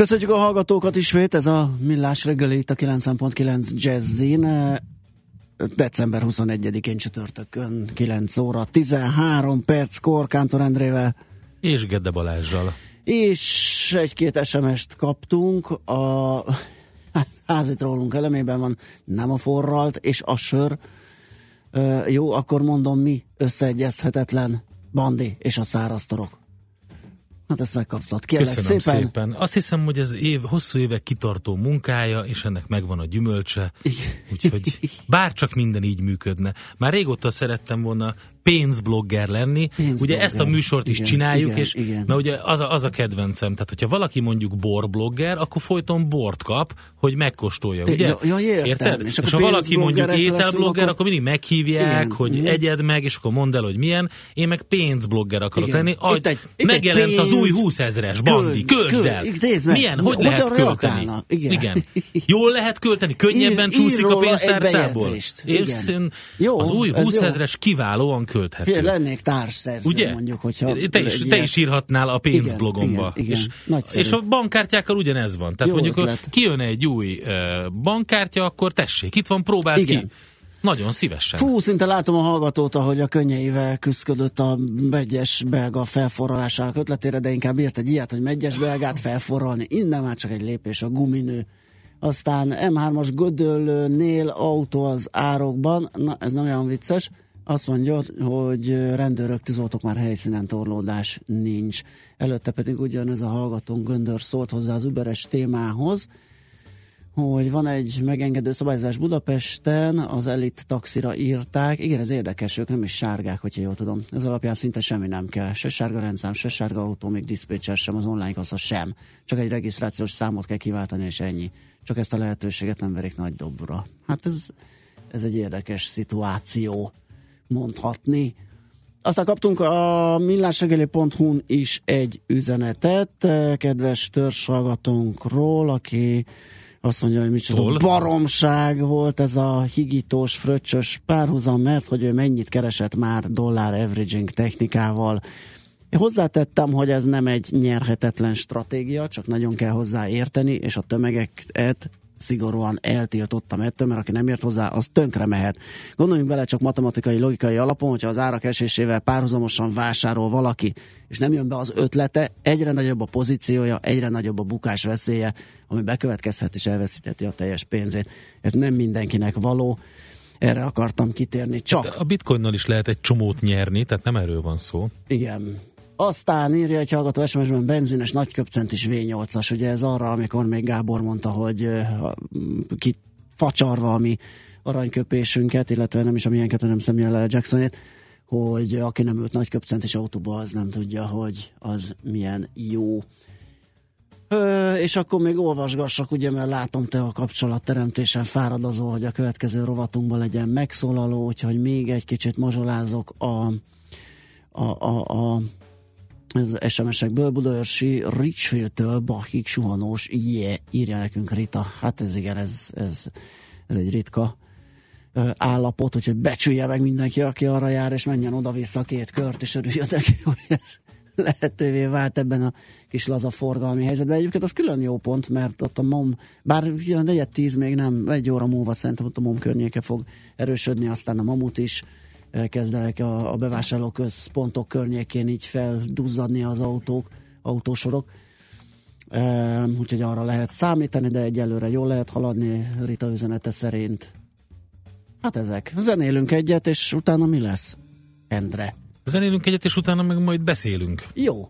Köszönjük a hallgatókat ismét, ez a Millás reggeli itt a 9.9 Jazzin. December 21-én csütörtökön 9 óra 13 perc Kántor Endrével. És Gedde Balázsral. És egy-két SMS-t kaptunk. A házit rólunk elemében van nem a forralt és a sör. Jó, akkor mondom mi összeegyezhetetlen Bandi és a száraztorok. Hát ezt megkaptad. Kérlek Köszönöm szépen. szépen. Azt hiszem, hogy ez év, hosszú évek kitartó munkája, és ennek megvan a gyümölcse. Úgyhogy bár csak minden így működne. Már régóta szerettem volna pénzblogger lenni. Pénzblogger. Ugye ezt a műsort is Igen, csináljuk, igen, és igen. mert ugye az a, az a kedvencem, tehát hogyha valaki mondjuk borblogger, akkor folyton bort kap, hogy megkóstolja, Té- ugye? ja, ja, értem. Érted? És És, ha valaki mondjuk ételblogger, akkor- akkor mindig meghívják, Igen. hogy Mhm. egyed meg, és akkor mondd el, hogy milyen. Én meg pénzblogger akarok Igen. lenni. Aj, Itt egy- itt megjelent az pénz- új 20 ezres bandi, költsd el! Milyen? Hogy Hogyan lehet költeni? Igen. Igen. Jól lehet költeni? Könnyebben csúszik a pénztárcából? Igen. az új ez 20 jó. ezres kiválóan költhető. Figyelj, lennék társszerző, Ugye? mondjuk, hogyha... te is, te is írhatnál a pénzblogomba. Igen, igen, És. Nagyszerű. és a bankkártyákkal ugyanez van. Tehát Jó mondjuk, ötlet. kijön egy új bankkártya, akkor tessék, itt van, próbáld Igen. ki. Nagyon szívesen. Fú, szinte látom a hallgatót, ahogy a könnyeivel küzdött a megyes belga felforralásának ötletére, de inkább írt egy ilyet, hogy megyes belgát felforralni. Innen már csak egy lépés a guminő. Aztán M3-as Gödöllőnél autó az árokban, na ez nem olyan vicces, azt mondja, hogy rendőrök, tűzoltók már helyszínen torlódás nincs. Előtte pedig ugyanez a hallgatónk Göndör szólt hozzá az überes témához, hogy van egy megengedő szabályozás Budapesten, az elit taxira írták. Igen, ez érdekes, ők nem is sárgák, hogyha jól tudom. Ez alapján szinte semmi nem kell. Se sárga rendszám, se sárga autó, még diszpécser sem, az online kassa sem. Csak egy regisztrációs számot kell kiváltani, és ennyi. Csak ezt a lehetőséget nem verik nagy dobra. Hát ez, ez egy érdekes szituáció, mondhatni. Aztán kaptunk a millásregeli.hu-n is egy üzenetet, eh, kedves törzshallgatónkról, aki azt mondja, hogy micsoda Tol. baromság volt ez a higítós, fröccsös párhuzam, mert hogy ő mennyit keresett már dollár averaging technikával. Én hozzátettem, hogy ez nem egy nyerhetetlen stratégia, csak nagyon kell hozzá érteni, és a tömegeket szigorúan eltiltottam ettől, mert aki nem ért hozzá, az tönkre mehet. Gondoljunk bele csak matematikai, logikai alapon, hogyha az árak esésével párhuzamosan vásárol valaki, és nem jön be az ötlete, egyre nagyobb a pozíciója, egyre nagyobb a bukás veszélye, ami bekövetkezhet és elveszíteti a teljes pénzét. Ez nem mindenkinek való, erre akartam kitérni. Csak A bitcoinnal is lehet egy csomót nyerni, tehát nem erről van szó. igen. Aztán írja egy hallgató SMS-ben benzines nagyköpcent is V8-as. Ugye ez arra, amikor még Gábor mondta, hogy ki facsarva a mi aranyköpésünket, illetve nem is a miénket, hanem Samuel L. Jacksonét, hogy aki nem ült nagyköpcent és autóba, az nem tudja, hogy az milyen jó. Ö, és akkor még olvasgassak, ugye, mert látom te a kapcsolatteremtésen fáradozó, hogy a következő rovatunkban legyen megszólaló, úgyhogy még egy kicsit mazsolázok a, a, a, a az SMS-ekből Budaörsi Richfield-től Bachig suhanós, yeah, írja nekünk Rita. Hát ez igen, ez, ez, ez egy ritka állapot, úgyhogy becsülje meg mindenki, aki arra jár, és menjen oda-vissza két kört, és örüljön neki, hogy ez lehetővé vált ebben a kis laza forgalmi helyzetben. Egyébként az külön jó pont, mert ott a MOM, bár negyed tíz még nem, egy óra múlva szerintem ott a MOM környéke fog erősödni, aztán a Mamut is kezdenek a, a bevásárlóközpontok környékén így felduzzadni az autók, autósorok. E, úgyhogy arra lehet számítani, de egyelőre jól lehet haladni Rita üzenete szerint. Hát ezek. Zenélünk egyet, és utána mi lesz? Endre. Zenélünk egyet, és utána meg majd beszélünk. Jó.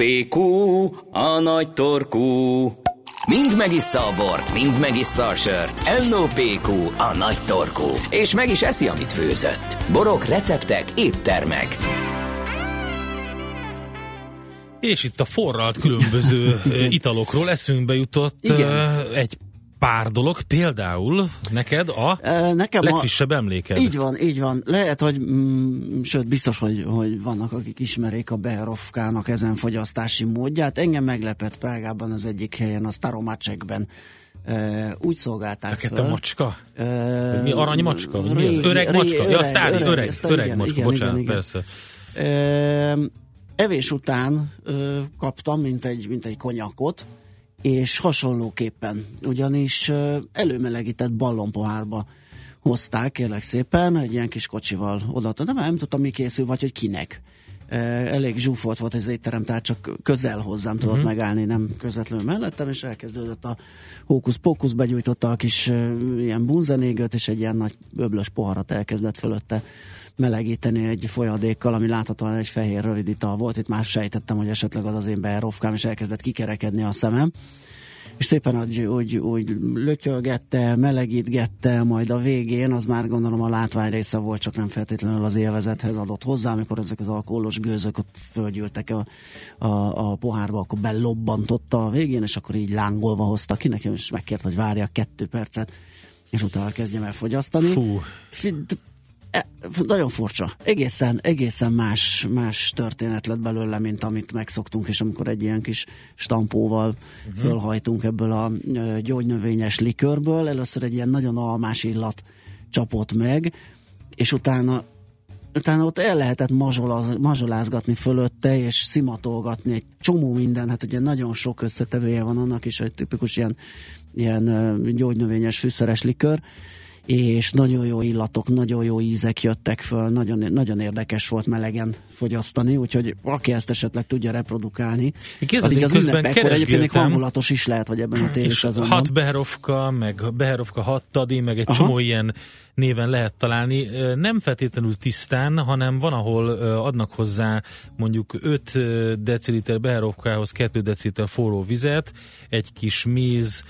NOPQ, a nagy torkú. Mind megissza a bort, mind megissza a sört. NOPQ, a nagy torkú. És meg is eszi, amit főzött. Borok, receptek, éttermek. És itt a forralt különböző italokról eszünkbe jutott Igen. egy pár dolog, például neked a Nekem legfrissebb a, emléked. Így van, így van. Lehet, hogy, mm, sőt, biztos, hogy, hogy vannak, akik ismerik a Berovkának ezen fogyasztási módját. Engem meglepett Prágában az egyik helyen, a Staromacsekben. Uh, úgy szolgálták Fekete fel. macska? Uh, mi arany macska? Régi, mi az? Öreg régi, macska? Öreg, ja, sztári, öreg, öreg, öreg, öreg igen, macska, igen, bocsánat, igen, igen. persze. Uh, evés után uh, kaptam, mint egy, mint egy konyakot, és hasonlóképpen, ugyanis előmelegített ballonpohárba hozták, kérlek szépen, egy ilyen kis kocsival oda, de nem tudtam, mi készül, vagy hogy kinek. Elég zsúfolt volt ez étterem, tehát csak közel hozzám tudott uh-huh. megállni, nem közvetlenül mellettem, és elkezdődött a hókusz-pókusz, begyújtotta a kis ilyen bunzenégőt, és egy ilyen nagy öblös poharat elkezdett fölötte melegíteni egy folyadékkal, ami láthatóan egy fehér rövid ital volt. Itt már sejtettem, hogy esetleg az az én berovkám, és elkezdett kikerekedni a szemem. És szépen úgy, úgy, úgy lötyölgette, melegítgette, majd a végén, az már gondolom a látvány része volt, csak nem feltétlenül az élvezethez adott hozzá, amikor ezek az alkoholos gőzök ott fölgyűltek a, a, a pohárba, akkor belobbantotta a végén, és akkor így lángolva hozta ki nekem, és megkért, hogy várja kettő percet, és utána kezdjem el fogyasztani. Fú. E, nagyon furcsa. Egészen, egészen más, más történet lett belőle, mint amit megszoktunk, és amikor egy ilyen kis stampóval uh-huh. fölhajtunk ebből a gyógynövényes likörből, először egy ilyen nagyon almás illat csapott meg, és utána utána ott el lehetett mazsolaz, mazsolázgatni fölötte, és szimatolgatni egy csomó minden, hát ugye nagyon sok összetevője van annak is, hogy tipikus ilyen, ilyen gyógynövényes fűszeres likör, és nagyon jó illatok, nagyon jó ízek jöttek föl, nagyon, nagyon érdekes volt melegen fogyasztani, úgyhogy aki ezt esetleg tudja reprodukálni, az így az ünnepekkor egyébként még hangulatos is lehet, vagy ebben a téli szezonban. Hat Beherovka, meg Beherovka hat Tadi, meg egy Aha. csomó ilyen néven lehet találni. Nem feltétlenül tisztán, hanem van, ahol adnak hozzá mondjuk 5 deciliter beherovkához 2 deciliter forró vizet, egy kis méz,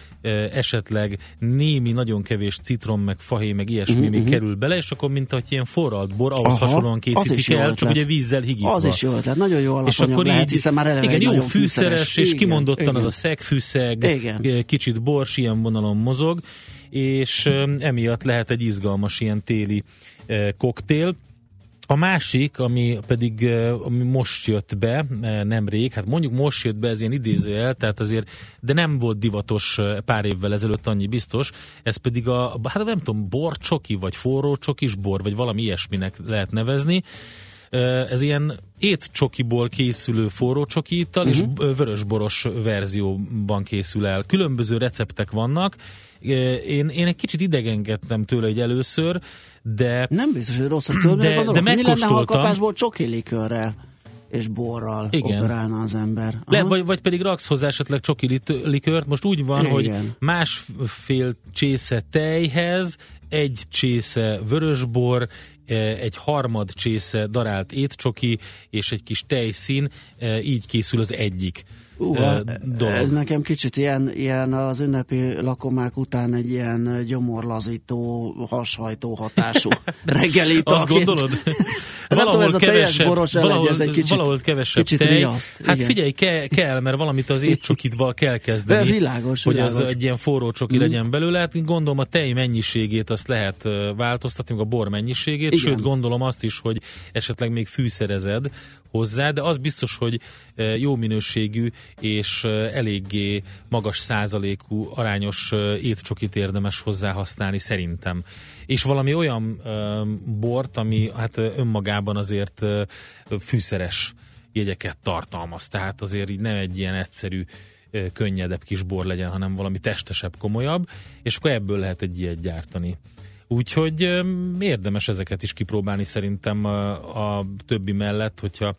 esetleg némi, nagyon kevés citrom, meg fahé, meg ilyesmi uh-huh. még mhm. kerül bele, és akkor mint hogy ilyen forralt bor, ahhoz Aha, hasonlóan készítik el, csak ugye vízzel higítva. Az is jó ötlet, nagyon jó és akkor lehet, így, hiszen már eleve igen, jó fűszeres, fűszeres, és igen, kimondottan igen. az a szegfűszeg, igen. kicsit bors, ilyen vonalon mozog, és emiatt lehet egy izgalmas ilyen téli koktél. A másik, ami pedig ami most jött be, nemrég, hát mondjuk most jött be, ez ilyen idézőjel, tehát azért, de nem volt divatos pár évvel ezelőtt annyi biztos, ez pedig a, hát nem tudom, borcsoki, vagy forró csokis bor, vagy valami ilyesminek lehet nevezni. Ez ilyen étcsokiból készülő forró csoki ittal, uh-huh. és mhm. vörösboros verzióban készül el. Különböző receptek vannak, én, én egy kicsit idegenkedtem tőle egy először, de... Nem biztos, hogy rossz a tőle, de, gondolok, de mi lenne, ha a kapásból csoki likörrel és borral Igen. operálna az ember. Le, vagy, vagy pedig raksz hozzá esetleg csoki likört. Most úgy van, Igen. hogy másfél csésze tejhez, egy csésze vörösbor, egy harmad csésze darált étcsoki és egy kis tejszín, így készül az egyik. Uh, dolog. Ez nekem kicsit ilyen, ilyen az ünnepi lakomák után egy ilyen gyomorlazító, hashajtó hatású reggelit. Azt gondolod? nem tudom, ez a teljes boros valahol, ez egy kicsit, valahol kevesebb kicsit tej. Riaszt, hát igen. figyelj, ke, kell, mert valamit az étcsokidval kell kezdeni. De világos, hogy világos. az egy ilyen forró csoki mm. legyen belőle. Hát gondolom a tej mennyiségét azt lehet változtatni, a bor mennyiségét, igen. sőt gondolom azt is, hogy esetleg még fűszerezed hozzá, de az biztos, hogy jó minőségű és eléggé magas százalékú arányos étcsokit érdemes hozzá használni szerintem. És valami olyan bort, ami hát önmagában azért fűszeres jegyeket tartalmaz, tehát azért így nem egy ilyen egyszerű könnyedebb kis bor legyen, hanem valami testesebb, komolyabb, és akkor ebből lehet egy ilyet gyártani. Úgyhogy érdemes ezeket is kipróbálni szerintem a, többi mellett, hogyha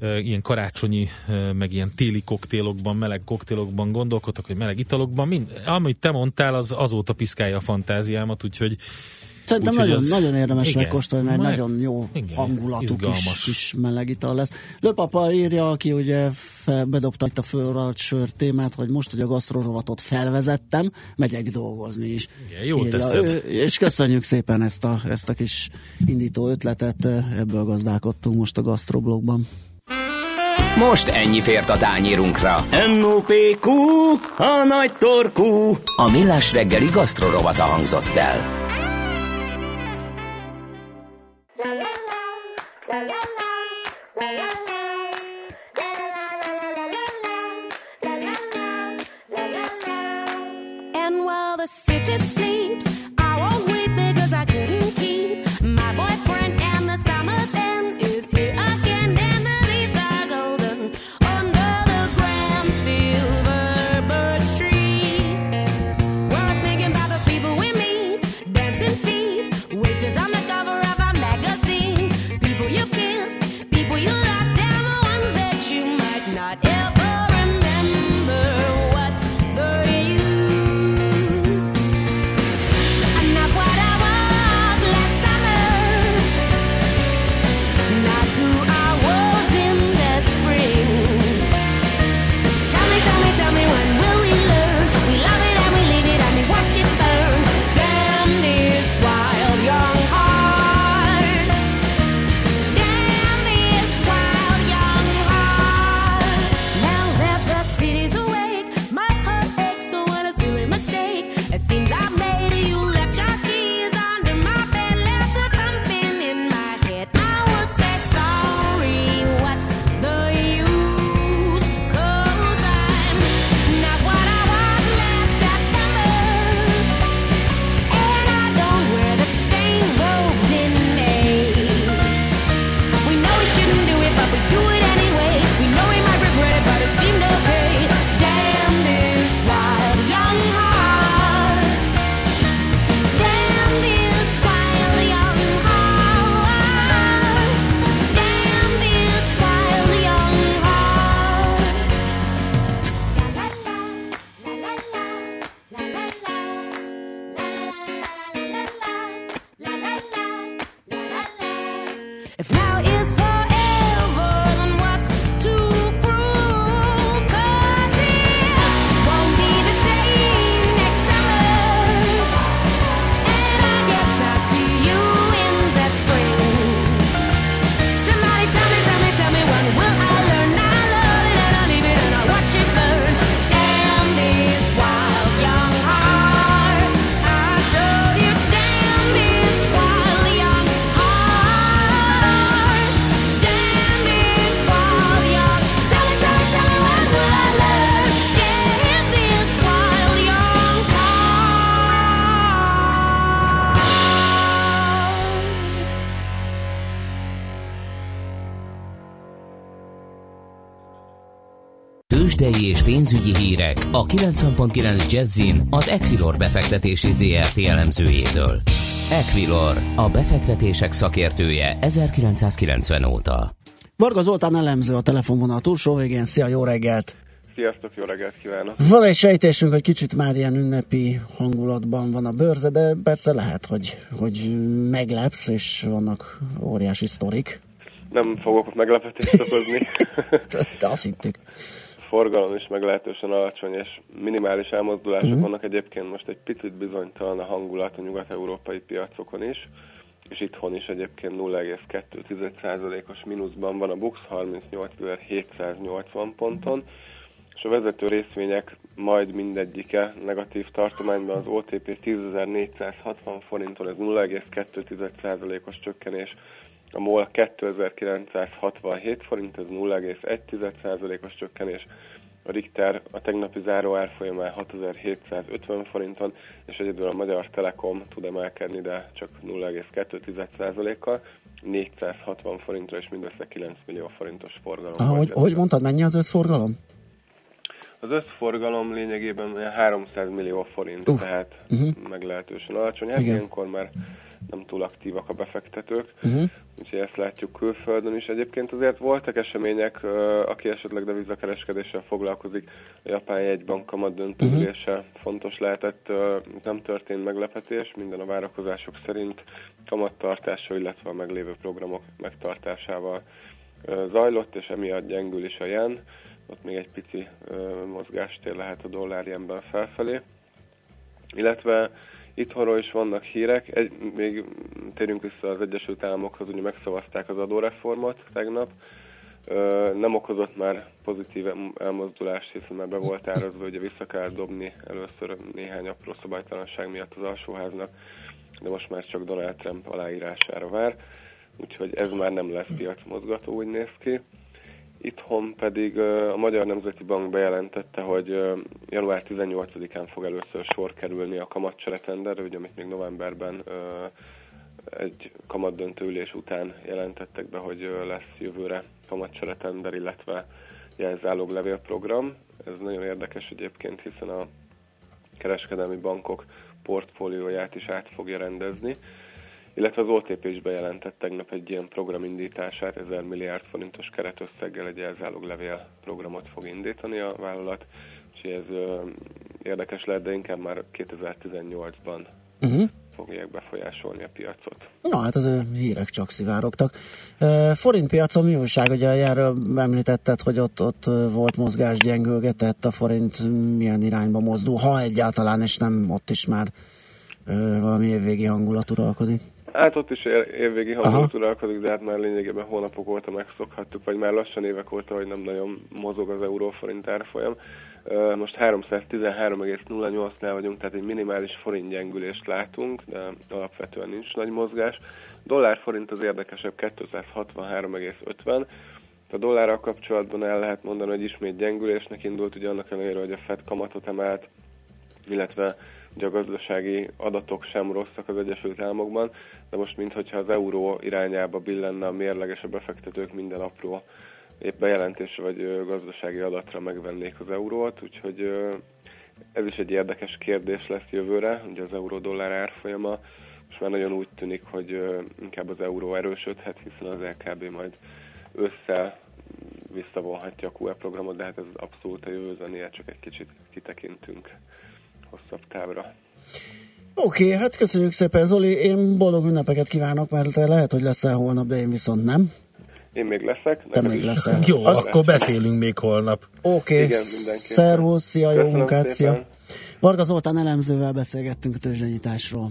ilyen karácsonyi, meg ilyen téli koktélokban, meleg koktélokban gondolkodtak, hogy meleg italokban, mind, amit te mondtál, az azóta piszkálja a fantáziámat, úgyhogy Szerintem nagyon, az... nagyon érdemes igen, megkóstolni, mert Meg... nagyon jó igen, hangulatú kis, kis meleg ital lesz. Lőpapa írja, aki ugye fel, bedobta itt a fölralt sör témát, hogy most, hogy a gasztrorovatot felvezettem, megyek dolgozni is. Igen, jó írja. teszed. Ő, és köszönjük szépen ezt a, ezt a kis indító ötletet, ebből gazdálkodtunk most a gasztroblogban. Most ennyi fért a tányérunkra. M.O.P.Q. A nagy torkú. A millás reggeli gasztrorovata hangzott el. And while the city sleeps. És pénzügyi hírek a 90.9 Jazzin az Equilor befektetési ZRT elemzőjétől. Equilor, a befektetések szakértője 1990 óta. Varga Zoltán elemző a telefonvonal túlsó végén. Szia, jó reggelt! Sziasztok, jó reggelt kívánok! Van egy sejtésünk, hogy kicsit már ilyen ünnepi hangulatban van a bőrze, de persze lehet, hogy, hogy meglepsz, és vannak óriási sztorik. Nem fogok meglepetést okozni. de azt hittük forgalom is meglehetősen alacsony, és minimális elmozdulások uh-huh. vannak. Egyébként most egy picit bizonytalan a hangulat a nyugat-európai piacokon is, és itthon is egyébként 0,2%-os mínuszban van a BUX 38.780 ponton, és a vezető részvények majd mindegyike negatív tartományban az OTP 10.460 forinton, ez 0,2%-os csökkenés, a MOL 2967 forint, ez 0,1%-os csökkenés, a Richter a tegnapi záró árfolyamán 6750 forinton, és egyedül a Magyar Telekom tud emelkedni, de csak 0,2%-kal, 460 forintra és mindössze 9 millió forintos forgalom. Ah, hogy, hogy mondtad, mennyi az összforgalom? Az összforgalom lényegében 300 millió forint, uh. tehát uh-huh. meglehetősen alacsony. Hát ilyenkor már nem túl aktívak a befektetők, uh-huh. úgyhogy ezt látjuk külföldön is. Egyébként azért voltak események, aki esetleg devizakereskedéssel foglalkozik, a japán jegybank kamat döntőülése uh-huh. fontos lehetett, nem történt meglepetés, minden a várakozások szerint kamattartása, illetve a meglévő programok megtartásával zajlott, és emiatt gyengül is a jen, ott még egy pici mozgástér lehet a dollár felfelé. Illetve Itthonról is vannak hírek, egy, még térjünk vissza az Egyesült Államokhoz, ugye megszavazták az adóreformot tegnap, nem okozott már pozitív elmozdulást, hiszen már be volt árazva, hogy vissza kell dobni először néhány apró szabálytalanság miatt az alsóháznak, de most már csak Donald Trump aláírására vár, úgyhogy ez már nem lesz piacmozgató, úgy néz ki. Itthon pedig a Magyar Nemzeti Bank bejelentette, hogy január 18-án fog először sor kerülni a kamatcseretenderre, ugye amit még novemberben egy kamatdöntő ülés után jelentettek be, hogy lesz jövőre kamatcseretender, illetve jelzálog levélprogram. Ez nagyon érdekes egyébként, hiszen a kereskedelmi bankok portfólióját is át fogja rendezni illetve az OTP is bejelentett tegnap egy ilyen program indítását, 1000 milliárd forintos keretösszeggel egy levél programot fog indítani a vállalat, és ez ö, érdekes lehet, de inkább már 2018-ban uh-huh. Mhm. fogják befolyásolni a piacot. Na hát az hírek csak szivárogtak. Forint piacon mi újság? Ugye erről említetted, hogy ott, ott volt mozgás, gyengülgetett, a forint milyen irányba mozdul, ha egyáltalán, és nem ott is már valami évvégi hangulat uralkodik. Hát ott is évvégi hangulat uralkodik, de hát már lényegében hónapok óta megszokhattuk, vagy már lassan évek óta, hogy nem nagyon mozog az euróforint árfolyam. Most 313,08-nál vagyunk, tehát egy minimális forint gyengülést látunk, de alapvetően nincs nagy mozgás. Dollár forint az érdekesebb 263,50. A dollárral kapcsolatban el lehet mondani, hogy ismét gyengülésnek indult, ugye annak ellenére, hogy a Fed kamatot emelt, illetve Ugye a gazdasági adatok sem rosszak az Egyesült Államokban, de most mintha az euró irányába billenne a mérleges a befektetők minden apró épp bejelentésre vagy gazdasági adatra megvennék az eurót, úgyhogy ez is egy érdekes kérdés lesz jövőre, ugye az euró-dollár árfolyama. Most már nagyon úgy tűnik, hogy inkább az euró erősödhet, hiszen az LKB majd össze visszavonhatja a QE programot, de hát ez abszolút a jövő zenéje, csak egy kicsit kitekintünk hosszabb távra. Oké, okay, hát köszönjük szépen Zoli, én boldog ünnepeket kívánok, mert te lehet, hogy leszel holnap, de én viszont nem. Én még leszek. Te még leszel. Jó, Az... akkor beszélünk még holnap. Oké, okay. szervusz, szia, jó munkát, szia. Varga Zoltán elemzővel beszélgettünk a tőzsdenyításról.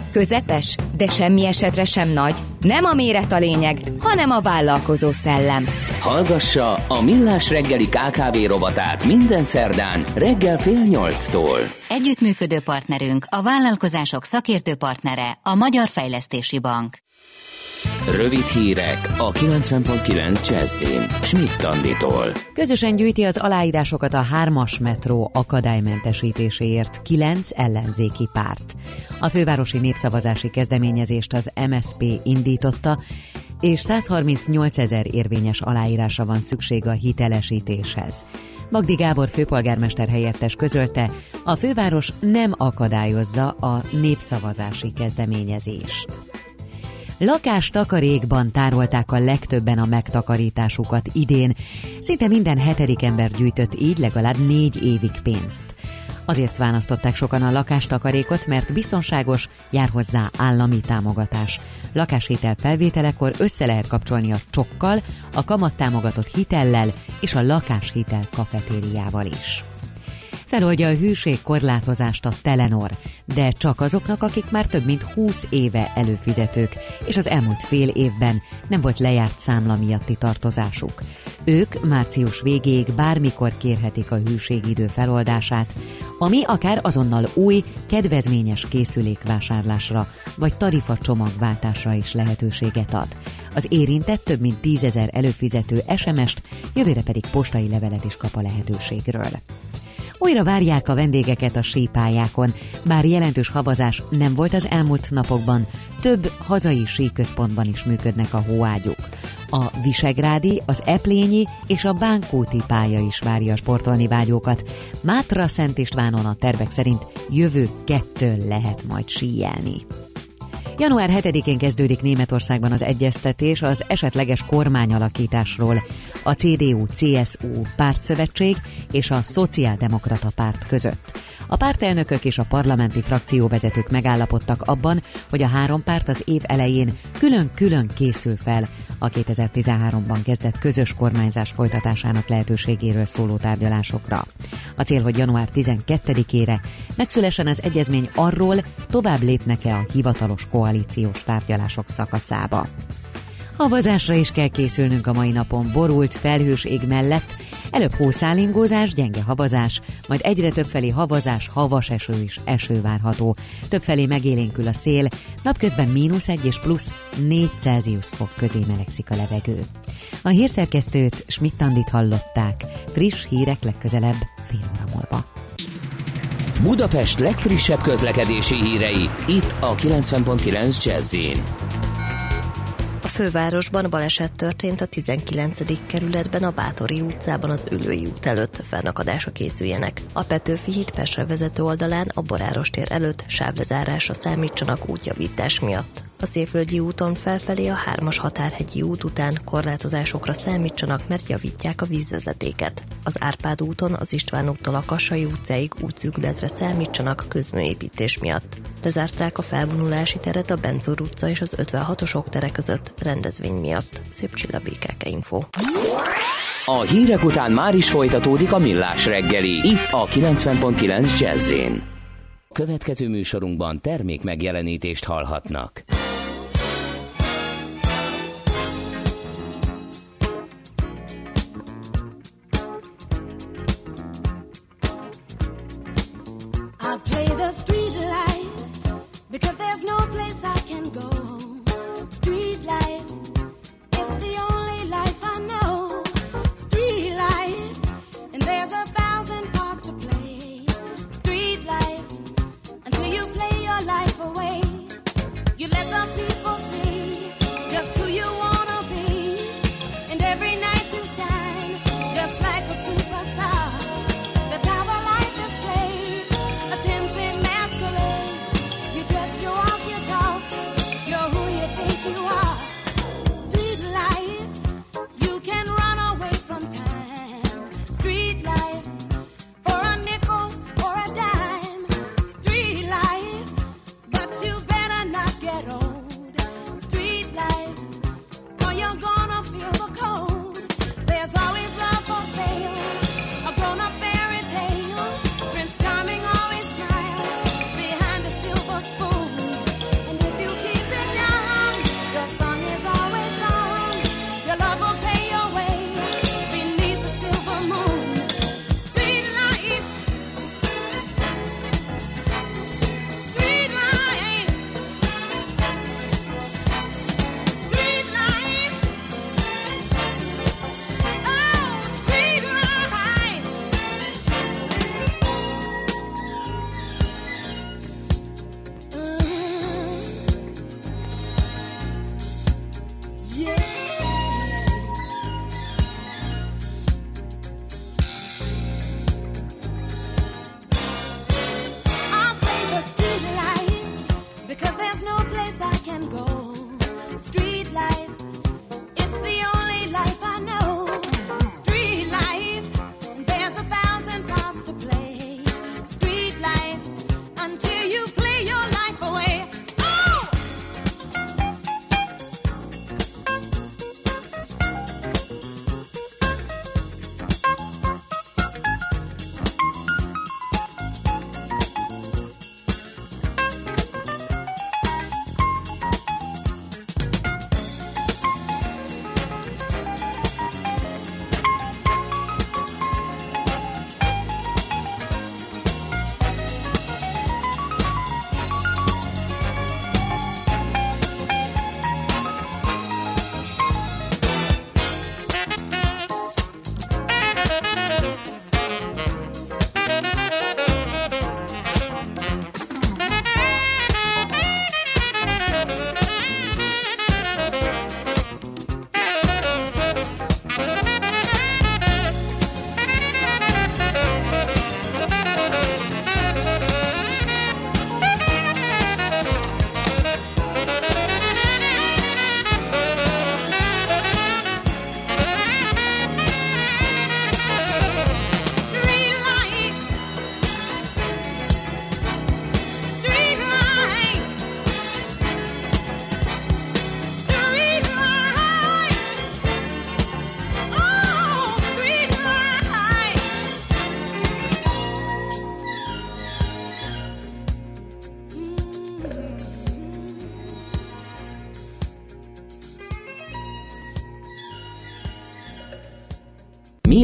közepes, de semmi esetre sem nagy. Nem a méret a lényeg, hanem a vállalkozó szellem. Hallgassa a Millás reggeli KKV rovatát minden szerdán reggel fél nyolctól. Együttműködő partnerünk, a vállalkozások szakértő partnere, a Magyar Fejlesztési Bank. Rövid hírek a 90.9 Jazzin. Schmidt Anditól. Közösen gyűjti az aláírásokat a hármas metró akadálymentesítéséért kilenc ellenzéki párt. A fővárosi népszavazási kezdeményezést az MSP indította, és 138 ezer érvényes aláírása van szükség a hitelesítéshez. Magdi Gábor főpolgármester helyettes közölte, a főváros nem akadályozza a népszavazási kezdeményezést. Lakás takarékban tárolták a legtöbben a megtakarításukat idén. Szinte minden hetedik ember gyűjtött így legalább négy évig pénzt. Azért választották sokan a lakástakarékot, mert biztonságos, jár hozzá állami támogatás. Lakáshitel felvételekor össze lehet kapcsolni a csokkal, a kamattámogatott hitellel és a lakáshitel kafetériával is feloldja a hűség korlátozást a Telenor, de csak azoknak, akik már több mint 20 éve előfizetők, és az elmúlt fél évben nem volt lejárt számla miatti tartozásuk. Ők március végéig bármikor kérhetik a hűségidő feloldását, ami akár azonnal új, kedvezményes készülékvásárlásra vagy tarifa csomagváltásra is lehetőséget ad. Az érintett több mint tízezer előfizető SMS-t, jövőre pedig postai levelet is kap a lehetőségről. Újra várják a vendégeket a sípályákon, bár jelentős havazás nem volt az elmúlt napokban, több hazai síközpontban is működnek a hóágyuk. A Visegrádi, az Eplényi és a Bánkóti pálya is várja a sportolni vágyókat. Mátra Szent Istvánon a tervek szerint jövő kettő lehet majd síjelni. Január 7-én kezdődik Németországban az egyeztetés az esetleges kormányalakításról a CDU-CSU pártszövetség és a Szociáldemokrata párt között. A pártelnökök és a parlamenti frakcióvezetők megállapodtak abban, hogy a három párt az év elején külön-külön készül fel a 2013-ban kezdett közös kormányzás folytatásának lehetőségéről szóló tárgyalásokra. A cél, hogy január 12-ére megszülessen az egyezmény arról, tovább lépnek-e a hivatalos koalíciós tárgyalások szakaszába. Havazásra is kell készülnünk a mai napon. Borult, felhős ég mellett Előbb hószálingózás, gyenge havazás, majd egyre többfelé havazás, havas eső is eső várható. Többfelé megélénkül a szél, napközben mínusz egy és plusz 4 Celsius fok közé melegszik a levegő. A hírszerkesztőt Schmidt-Tandit hallották. Friss hírek legközelebb fél óra múlva. Budapest legfrissebb közlekedési hírei itt a 90.9 jazz a fővárosban baleset történt a 19. kerületben a Bátori utcában az Ülői út előtt fennakadásra készüljenek. A Petőfi híd Pestre vezető oldalán a Boráros tér előtt sávlezárásra számítsanak útjavítás miatt. A Széföldi úton felfelé a 3-as határhegyi út után korlátozásokra számítsanak, mert javítják a vízvezetéket. Az Árpád úton az István úttól a Kassai utcáig útszűkületre számítsanak közműépítés miatt. Lezárták a felvonulási teret a Benzur utca és az 56-os oktere között rendezvény miatt. Szép csillabékeke info. A hírek után már is folytatódik a millás reggeli, itt a 90.9 jazz Következő műsorunkban termék megjelenítést hallhatnak.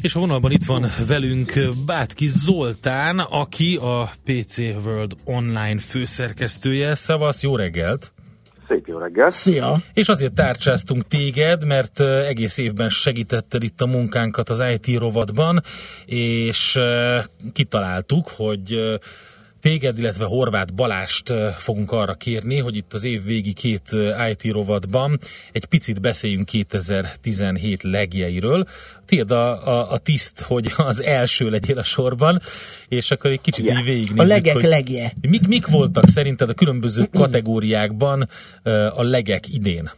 És a vonalban itt van velünk Bátki Zoltán, aki a PC World Online főszerkesztője. Szavasz, jó reggelt! Szép jó reggelt! Szia! És azért tárcsáztunk téged, mert egész évben segítetted itt a munkánkat az IT rovatban, és kitaláltuk, hogy téged, illetve Horváth Balást fogunk arra kérni, hogy itt az év végi két IT rovatban egy picit beszéljünk 2017 legjeiről. Tiéd a, a, a tiszt, hogy az első legyél a sorban, és akkor egy kicsit yeah. így végignézzük, A legek hogy legje. Mik, mik voltak szerinted a különböző kategóriákban a legek idén?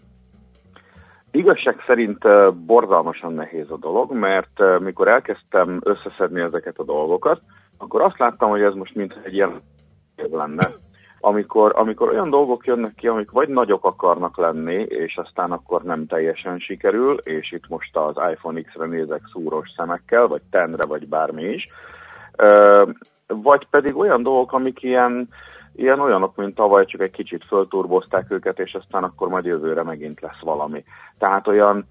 Igazság szerint borzalmasan nehéz a dolog, mert mikor elkezdtem összeszedni ezeket a dolgokat, akkor azt láttam, hogy ez most mint egy ilyen lenne. Amikor, amikor olyan dolgok jönnek ki, amik vagy nagyok akarnak lenni, és aztán akkor nem teljesen sikerül, és itt most az iPhone X-re nézek szúros szemekkel, vagy tenre, vagy bármi is, vagy pedig olyan dolgok, amik ilyen, ilyen olyanok, mint tavaly, csak egy kicsit fölturbozták őket, és aztán akkor majd jövőre megint lesz valami. Tehát olyan,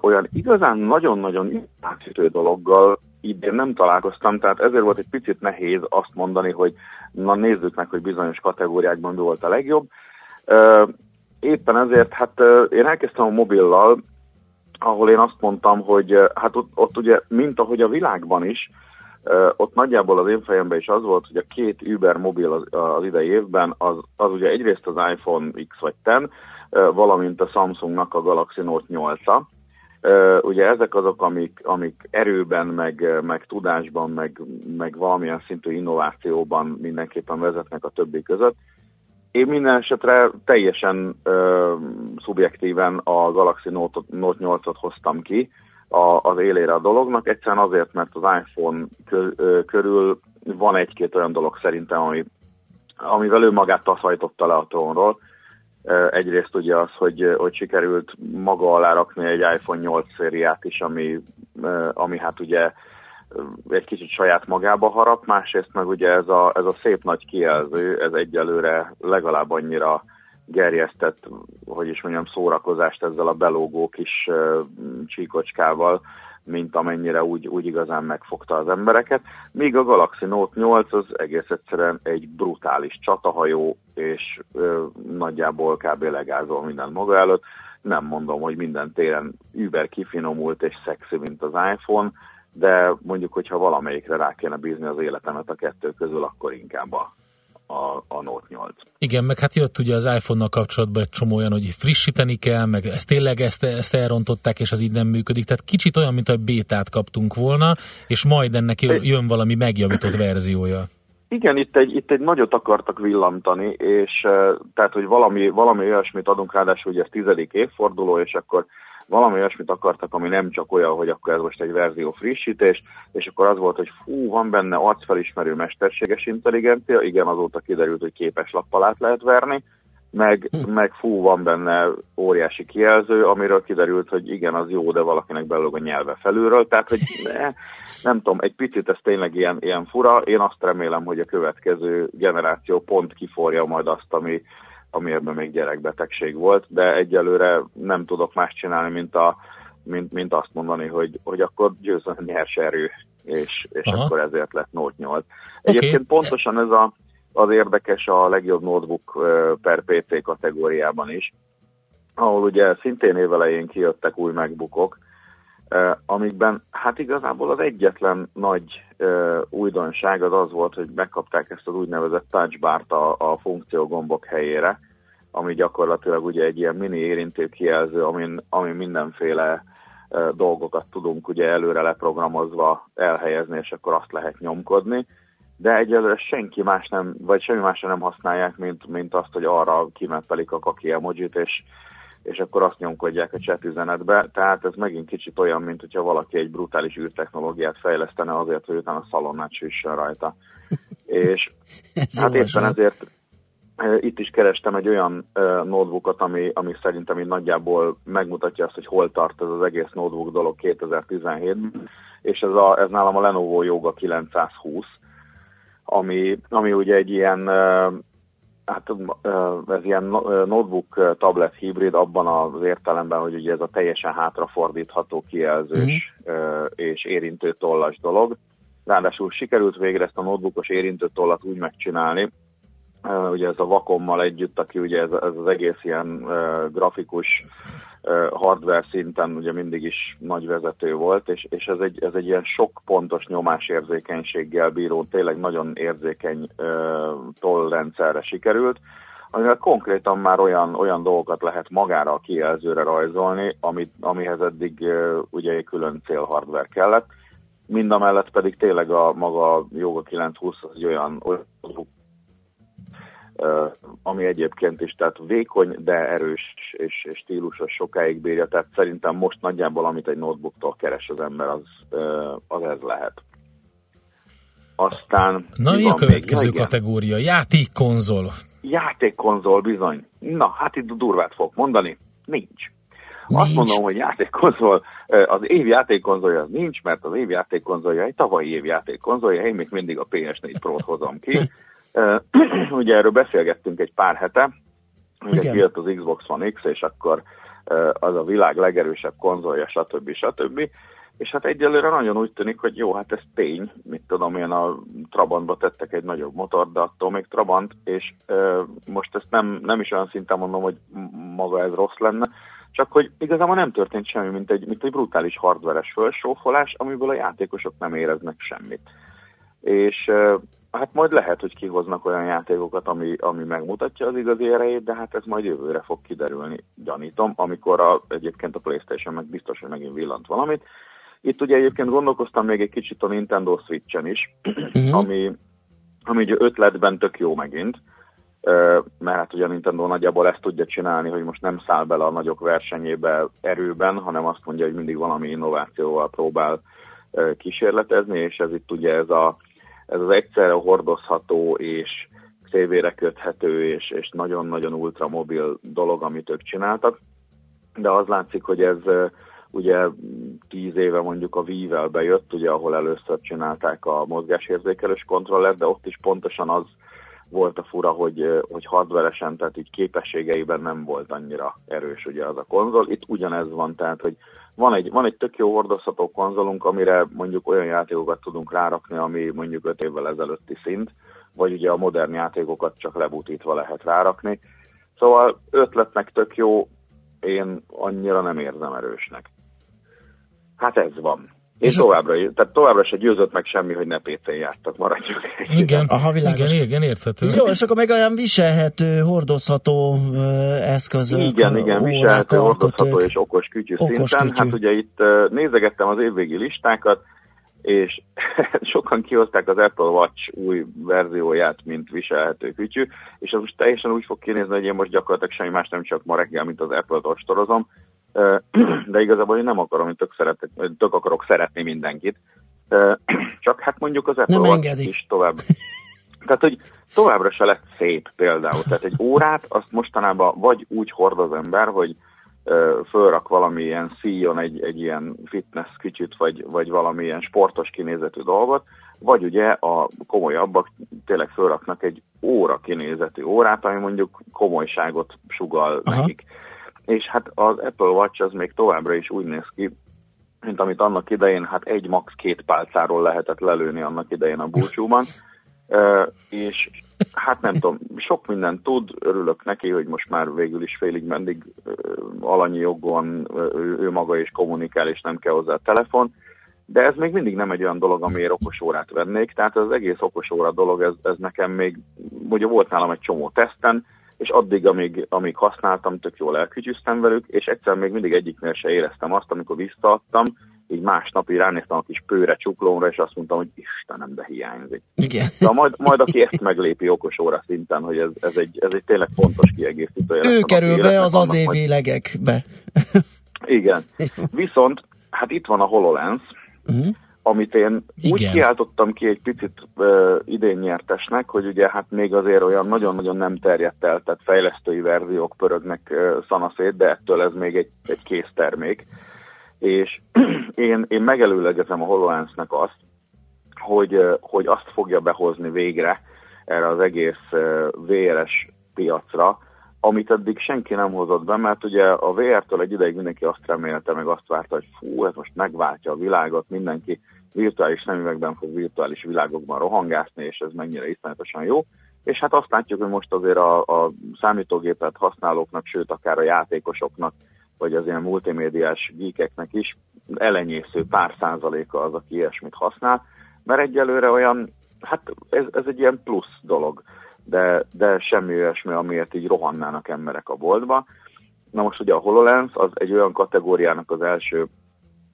olyan igazán nagyon-nagyon átütő dologgal idén nem találkoztam, tehát ezért volt egy picit nehéz azt mondani, hogy na nézzük meg, hogy bizonyos kategóriákban mi volt a legjobb. Éppen ezért, hát én elkezdtem a mobillal, ahol én azt mondtam, hogy hát ott, ott ugye, mint ahogy a világban is, ott nagyjából az én fejemben is az volt, hogy a két Uber mobil az, az idei évben, az, az ugye egyrészt az iPhone X vagy 10, valamint a Samsungnak a Galaxy Note 8-a. Ugye ezek azok, amik, amik erőben, meg, meg tudásban, meg, meg valamilyen szintű innovációban mindenképpen vezetnek a többi között. Én minden esetre teljesen ö, szubjektíven a Galaxy Note, Note 8-ot hoztam ki, a, az élére a dolognak, egyszerűen azért, mert az iPhone körül van egy-két olyan dolog szerintem, ami, amivel ő magát taszajtotta le a trónról. Egyrészt ugye az, hogy, hogy sikerült maga alá rakni egy iPhone 8 szériát is, ami, ami hát ugye egy kicsit saját magába harap, másrészt meg ugye ez a, ez a szép nagy kijelző, ez egyelőre legalább annyira gerjesztett, hogy is mondjam, szórakozást ezzel a belógó kis csíkocskával, mint amennyire úgy, úgy igazán megfogta az embereket. Míg a Galaxy Note 8 az egész egyszerűen egy brutális csatahajó, és ö, nagyjából kb. legázol minden maga előtt. Nem mondom, hogy minden téren über kifinomult és szexi, mint az iPhone, de mondjuk, hogyha valamelyikre rá kéne bízni az életemet a kettő közül, akkor inkább a a, a Note 8. Igen, meg hát jött ugye az iPhone-nal kapcsolatban egy csomó olyan, hogy frissíteni kell, meg ezt tényleg ezt, ezt elrontották, és az így nem működik. Tehát kicsit olyan, mint a bétát kaptunk volna, és majd ennek jön valami megjavított verziója. Igen, itt egy, itt egy nagyot akartak villantani, és tehát, hogy valami, valami olyasmit adunk, ráadásul ugye ez tizedik évforduló, és akkor valami olyasmit akartak, ami nem csak olyan, hogy akkor ez most egy verzió frissítés, és akkor az volt, hogy fú, van benne arcfelismerő mesterséges intelligencia, igen, azóta kiderült, hogy képes lappal át lehet verni, meg, meg fú, van benne óriási kijelző, amiről kiderült, hogy igen, az jó, de valakinek belőle a nyelve felülről, tehát, hogy ne, nem tudom, egy picit ez tényleg ilyen, ilyen fura, én azt remélem, hogy a következő generáció pont kiforja majd azt, ami, ami ebben még gyerekbetegség volt, de egyelőre nem tudok más csinálni, mint, a, mint, mint azt mondani, hogy, hogy akkor győzön nyers erő, és, és akkor ezért lett Note 8. Okay. Egyébként pontosan ez a, az érdekes a legjobb notebook per PC kategóriában is, ahol ugye szintén évelején kijöttek új megbukok, amikben hát igazából az egyetlen nagy újdonság az az volt, hogy megkapták ezt az úgynevezett touchbart a, a funkciógombok helyére, ami gyakorlatilag ugye egy ilyen mini érintő kijelző, amin, ami mindenféle dolgokat tudunk ugye előre leprogramozva elhelyezni, és akkor azt lehet nyomkodni, de egyelőre senki más nem, vagy semmi másra nem használják, mint, mint azt, hogy arra kimentelik a kaki emojit, és és akkor azt nyomkodják a chat üzenetbe. Tehát ez megint kicsit olyan, mint hogyha valaki egy brutális űrtechnológiát fejlesztene azért, hogy utána a szalonnát süssön rajta. és hát éppen ezért itt is kerestem egy olyan notebookot, ami, ami szerintem így nagyjából megmutatja azt, hogy hol tart ez az egész notebook dolog 2017-ben, és ez, a, ez nálam a Lenovo Yoga 920, ami, ami ugye egy ilyen Hát ez ilyen notebook tablet hibrid abban az értelemben, hogy ugye ez a teljesen hátrafordítható kijelzős mm. és érintő tollas dolog. Ráadásul sikerült végre ezt a notebookos érintő tollat úgy megcsinálni, ugye ez a vakommal együtt, aki ugye ez, ez az egész ilyen grafikus hardware szinten ugye mindig is nagy vezető volt, és, és ez, egy, ez egy ilyen sok pontos nyomásérzékenységgel bíró, tényleg nagyon érzékeny tollrendszerre sikerült, amivel konkrétan már olyan, olyan dolgokat lehet magára a kijelzőre rajzolni, amit, amihez eddig ugye egy külön célhardware kellett. Mind a mellett pedig tényleg a maga Yoga 920 az olyan, olyan ami egyébként is, tehát vékony, de erős és, stílusos sokáig bírja, tehát szerintem most nagyjából, amit egy notebooktól keres az ember, az, az ez lehet. Aztán... Na, mi a következő még? kategória? Játékkonzol. Játékkonzol, bizony. Na, hát itt durvát fog mondani. Nincs. Nincs. Azt mondom, hogy játékkonzol, az év játékkonzolja az nincs, mert az év játékkonzolja egy tavalyi év játékkonzolja, én még mindig a PS4 Pro-t hozom ki. ugye erről beszélgettünk egy pár hete, ugye kijött az Xbox One X, és akkor az a világ legerősebb konzolja, stb. stb. És hát egyelőre nagyon úgy tűnik, hogy jó, hát ez tény, mit tudom én, a Trabantba tettek egy nagyobb motor, de attól még Trabant, és e, most ezt nem, nem is olyan szinten mondom, hogy maga ez rossz lenne, csak hogy igazából nem történt semmi, mint egy, mint egy brutális hardveres felsófolás, amiből a játékosok nem éreznek semmit. És e, Hát majd lehet, hogy kihoznak olyan játékokat, ami, ami megmutatja az igazi erejét, de hát ez majd jövőre fog kiderülni, gyanítom, amikor a, egyébként a Playstation meg biztos, hogy megint villant valamit. Itt ugye egyébként gondolkoztam még egy kicsit a Nintendo Switch-en is, uh-huh. ami, ami ugye ötletben tök jó megint, mert hát ugye a Nintendo nagyjából ezt tudja csinálni, hogy most nem száll bele a nagyok versenyébe erőben, hanem azt mondja, hogy mindig valami innovációval próbál kísérletezni, és ez itt ugye ez a ez az egyszerre hordozható és tévére köthető és, és nagyon-nagyon ultramobil dolog, amit ők csináltak. De az látszik, hogy ez ugye tíz éve mondjuk a Wii-vel bejött, ugye ahol először csinálták a mozgásérzékelős kontrollert, de ott is pontosan az volt a fura, hogy, hogy hardveresen, tehát így képességeiben nem volt annyira erős ugye az a konzol. Itt ugyanez van, tehát hogy van egy, van egy tök jó hordozható konzolunk, amire mondjuk olyan játékokat tudunk rárakni, ami mondjuk 5 évvel ezelőtti szint, vagy ugye a modern játékokat csak lebutítva lehet rárakni. Szóval ötletnek tök jó, én annyira nem érzem erősnek. Hát ez van. És, továbbra, tehát továbbra se győzött meg semmi, hogy ne PC-n jártak, maradjunk. Igen, Aha, világos. igen, igen, érthető. Jó, és akkor meg olyan viselhető, hordozható uh, eszközök. Igen, igen, órák, viselhető, hordozható és okos kütyű okos szinten. Kütyű. Hát ugye itt nézegettem az évvégi listákat, és sokan kihozták az Apple Watch új verzióját, mint viselhető kütyű, és az most teljesen úgy fog kinézni, hogy én most gyakorlatilag semmi más nem csak ma reggel, mint az Apple-t ostorozom, de igazából én nem akarom, hogy tök, szeretek, tök akarok szeretni mindenkit, csak hát mondjuk az Apple Watch is tovább. Tehát, hogy továbbra se lett szép például. Tehát egy órát azt mostanában vagy úgy hord az ember, hogy fölrak valamilyen szíjon egy, egy ilyen fitness kicsit, vagy, vagy valamilyen sportos kinézetű dolgot, vagy ugye a komolyabbak tényleg fölraknak egy óra kinézetű órát, ami mondjuk komolyságot sugal Aha. nekik. És hát az Apple Watch az még továbbra is úgy néz ki, mint amit annak idején, hát egy max két pálcáról lehetett lelőni annak idején a búcsúban. Uh, és hát nem tudom, sok mindent tud, örülök neki, hogy most már végül is félig mendig uh, alanyi jogon ő, ő maga is kommunikál, és nem kell hozzá a telefon, de ez még mindig nem egy olyan dolog, amiért okos órát vennék, tehát az egész okos óra dolog, ez, ez nekem még, ugye volt nálam egy csomó teszten, és addig, amíg, amíg használtam, tök jól elkütyüztem velük, és egyszer még mindig egyiknél se éreztem azt, amikor visszaadtam, így másnap így ránéztem a kis pőre csuklómra, és azt mondtam, hogy Istenem, de hiányzik. Igen. De majd, majd aki ezt meglépi okos óra szinten, hogy ez, ez, egy, ez egy tényleg fontos kiegészítő. Ő kerül be az az évvélegekbe. Igen. Viszont, hát itt van a HoloLens, uh-huh amit én Igen. úgy kiáltottam ki egy picit uh, idén nyertesnek, hogy ugye hát még azért olyan nagyon-nagyon nem terjedt el, tehát fejlesztői verziók pörögnek uh, szanaszét, de ettől ez még egy, egy kész termék. És én, én megelőlegezem a HoloLens-nek azt, hogy, uh, hogy azt fogja behozni végre erre az egész uh, VRS piacra, amit eddig senki nem hozott be, mert ugye a VR-től egy ideig mindenki azt remélte, meg azt várta, hogy fú, ez most megváltja a világot, mindenki virtuális szemüvegben fog virtuális világokban rohangászni, és ez mennyire iszonyatosan jó. És hát azt látjuk, hogy most azért a, a számítógépet használóknak, sőt akár a játékosoknak, vagy az ilyen multimédiás geekeknek is elenyésző pár százaléka az, aki ilyesmit használ, mert egyelőre olyan, hát ez, ez egy ilyen plusz dolog de, de semmi olyasmi, amiért így rohannának emberek a boltba. Na most ugye a HoloLens az egy olyan kategóriának az első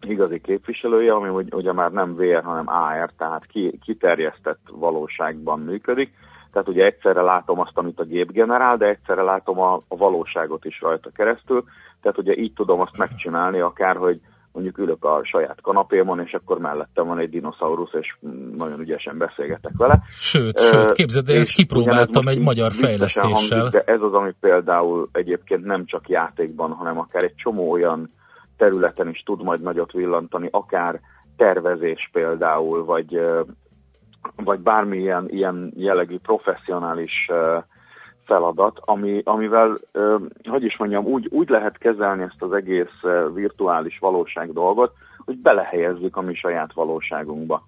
igazi képviselője, ami ugye már nem VR, hanem AR, tehát ki, kiterjesztett valóságban működik. Tehát ugye egyszerre látom azt, amit a gép generál, de egyszerre látom a, a valóságot is rajta keresztül. Tehát ugye így tudom azt megcsinálni, akár, hogy mondjuk ülök a saját kanapémon, és akkor mellettem van egy dinoszaurusz, és nagyon ügyesen beszélgetek vele. Sőt, uh, sőt képzeld, de ezt kipróbáltam egy magyar fejlesztéssel. Hangzik, de ez az, ami például egyébként nem csak játékban, hanem akár egy csomó olyan területen is tud majd nagyot villantani, akár tervezés például, vagy, vagy bármilyen ilyen jellegű professzionális uh, feladat, ami, amivel, hogy is mondjam, úgy, úgy lehet kezelni ezt az egész virtuális valóság dolgot, hogy belehelyezzük a mi saját valóságunkba.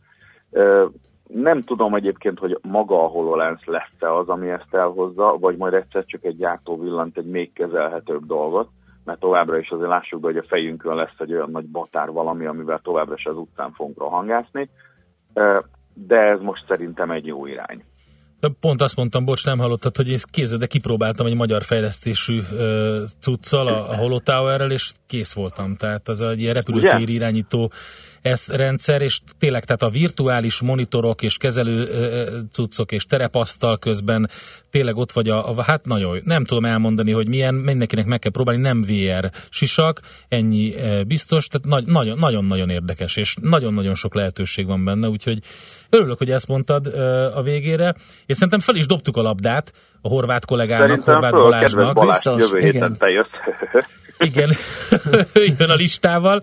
Nem tudom egyébként, hogy maga a HoloLens lesz-e az, ami ezt elhozza, vagy majd egyszer csak egy gyártó villant egy még kezelhetőbb dolgot, mert továbbra is azért lássuk be, hogy a fejünkön lesz egy olyan nagy batár valami, amivel továbbra is az utcán fogunk rohangászni, de ez most szerintem egy jó irány. Pont azt mondtam, bocs, nem hallottad, hogy én kézzel, de kipróbáltam egy magyar fejlesztésű uh, cuccal, a, a Holotower-rel, és kész voltam. Tehát az egy ilyen repülőtér irányító ez rendszer, és tényleg tehát a virtuális monitorok és kezelő cuccok és terepasztal közben tényleg ott vagy a, a, hát nagyon, nem tudom elmondani, hogy milyen, mindenkinek meg kell próbálni, nem VR sisak, ennyi biztos, tehát nagyon-nagyon érdekes, és nagyon-nagyon sok lehetőség van benne, úgyhogy örülök, hogy ezt mondtad a végére, és szerintem fel is dobtuk a labdát a horvát kollégának, Szerintem horvát Balázsnak. Balázs, jövő héten te jössz. Igen, jön a listával,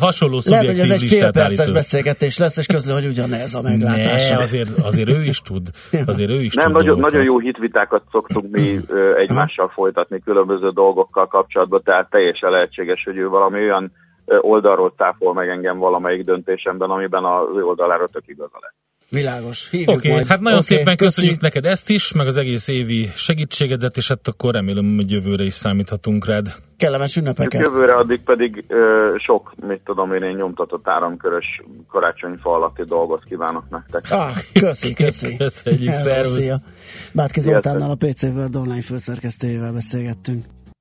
hasonló Lehet, hogy ez egy fél perces beszélgetés lesz, és közül, hogy ugyanez a meglátása. Ne, azért, azért ő is tud. Azért ő is Nem, tud nagyon, nagyon jó hitvitákat szoktunk mi egymással folytatni különböző dolgokkal kapcsolatban, tehát teljesen lehetséges, hogy ő valami olyan oldalról tápol meg engem valamelyik döntésemben, amiben az ő oldalára tök igaza lesz. Világos. Oké, okay, hát nagyon okay, szépen köszönjük köszi. neked ezt is, meg az egész évi segítségedet, és hát akkor remélem, hogy jövőre is számíthatunk rád. Kellemes ünnepeket. Jövőre addig pedig ö, sok, mit tudom én, én nyomtatott áramkörös karácsonyfa alatti dolgot kívánok nektek. Ah, köszi, köszi. Köszönjük, szervusz. Bátki Zoltánnal a PC World online főszerkesztőjével beszélgettünk.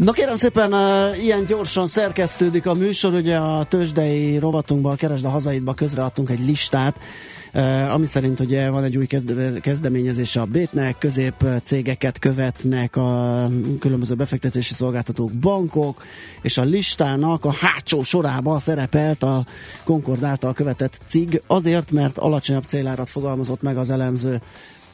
Na kérem szépen, ilyen gyorsan szerkesztődik a műsor, ugye a tőzsdei rovatunkban, a Keresd a hazaidba közreadtunk egy listát, uh, ami szerint ugye van egy új kezde- kezdeményezése a Bétnek, közép cégeket követnek a különböző befektetési szolgáltatók, bankok, és a listának a hátsó sorába szerepelt a Concord által követett cig, azért, mert alacsonyabb célárat fogalmazott meg az elemző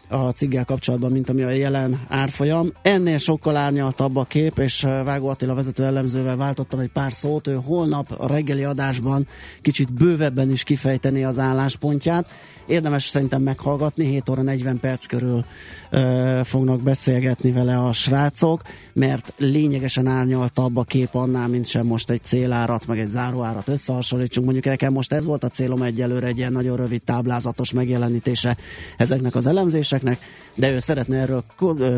a ciggel kapcsolatban, mint ami a jelen árfolyam. Ennél sokkal árnyaltabb a kép, és Vágó Attila vezető elemzővel váltottam egy pár szót, ő holnap a reggeli adásban kicsit bővebben is kifejteni az álláspontját. Érdemes szerintem meghallgatni, 7 óra 40 perc körül ö, fognak beszélgetni vele a srácok, mert lényegesen árnyaltabb a kép annál, mint sem most egy célárat, meg egy záróárat összehasonlítsunk. Mondjuk nekem most ez volt a célom egyelőre, egy ilyen nagyon rövid táblázatos megjelenítése ezeknek az elemzéseknek, de ő szeretne erről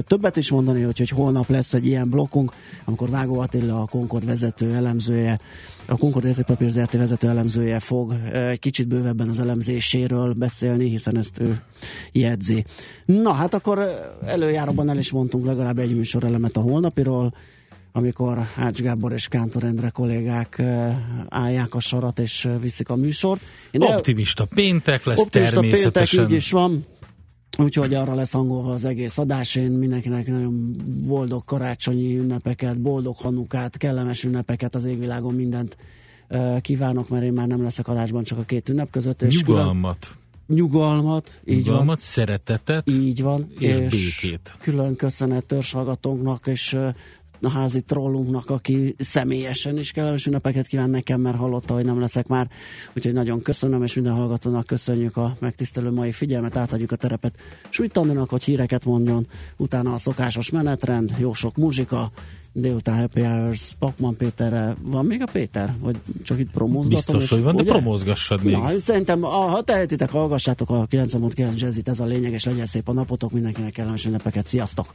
többet is mondani, hogy, hogy holnap lesz egy ilyen blokkunk, amikor Vágó Attila, a Concord vezető elemzője, a Concord Értékpapír ZRT vezető elemzője fog egy kicsit bővebben az elemzéséről beszélni, hiszen ezt ő jegyzi. Na hát akkor előjáróban el is mondtunk legalább egy műsor elemet a holnapiról, amikor Ács Gábor és Kántor Endre kollégák állják a sarat és viszik a műsort. Én optimista péntek lesz optimista természetesen. péntek, így is van. Úgyhogy arra lesz hangolva az egész adás. Én mindenkinek nagyon boldog karácsonyi ünnepeket, boldog hanukát, kellemes ünnepeket az égvilágon mindent kívánok, mert én már nem leszek adásban csak a két ünnep között. És nyugalmat. Külön, nyugalmat, így nyugalmat, van. szeretetet. Így van. És, és békét. Külön köszönet törzshallgatónknak, és a házi trollunknak, aki személyesen is kellemes ünnepeket kíván nekem, mert hallotta, hogy nem leszek már. Úgyhogy nagyon köszönöm, és minden hallgatónak köszönjük a megtisztelő mai figyelmet, átadjuk a terepet Sújt hogy híreket mondjon, utána a szokásos menetrend, jó sok muzsika, délután Happy Hours, Pakman Péterre. Van még a Péter? Vagy csak itt promózgatom? Biztos, és, hogy van, ugye? de promózgassad még. Na, szerintem, ha tehetitek, hallgassátok a 90.9 Jazzit, ez a lényeg, és legyen szép a napotok, mindenkinek kellemes ünnepeket. Sziasztok!